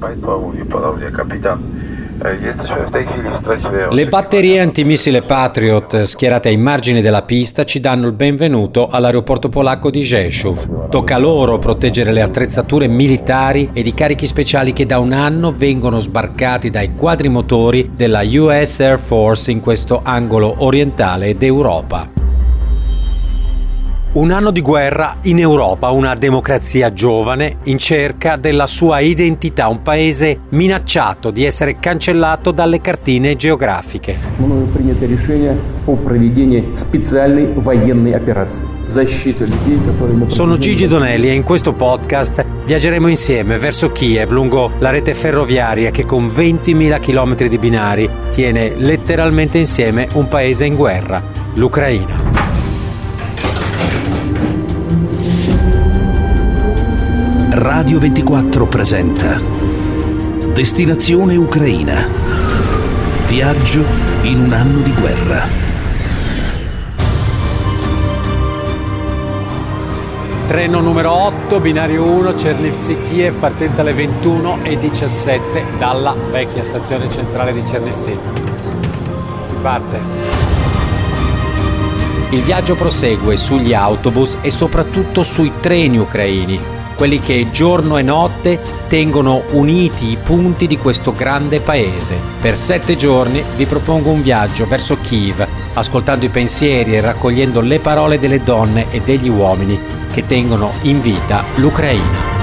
Państwa, mówi ponownie kapitan. Jesteśmy w tej chwili w strefie. Le batterie antimissile Patriot schierate ai margini della pista ci danno il benvenuto all'aeroporto polacco di Rzeszów. Tocca a loro proteggere le attrezzature militari ed i carichi speciali che da un anno vengono sbarcati dai quadrimotori della US Air Force in questo angolo orientale d'Europa. Un anno di guerra in Europa, una democrazia giovane in cerca della sua identità, un paese minacciato di essere cancellato dalle cartine geografiche. Мною принято решение о проведении специальной военной операции. Защита людей, которые на Sono протяжении Gigi Donelli e in questo podcast viaggeremo insieme verso Kiev lungo la rete ferroviaria che con 20.000 km di binari tiene letteralmente insieme un paese in guerra, l'Ucraina. Radio 24 presenta Destinazione Ucraina. Viaggio in un anno di guerra. Treno numero 8, binario 1, Cernivtsi-Kiev, partenza alle 21.17 dalla vecchia stazione centrale di Cernivtsi. Si parte. Il viaggio prosegue sugli autobus e soprattutto sui treni ucraini, quelli che giorno e notte tengono uniti i punti di questo grande paese. Per sette giorni vi propongo un viaggio verso Kiev, ascoltando i pensieri e raccogliendo le parole delle donne e degli uomini che tengono in vita l'Ucraina.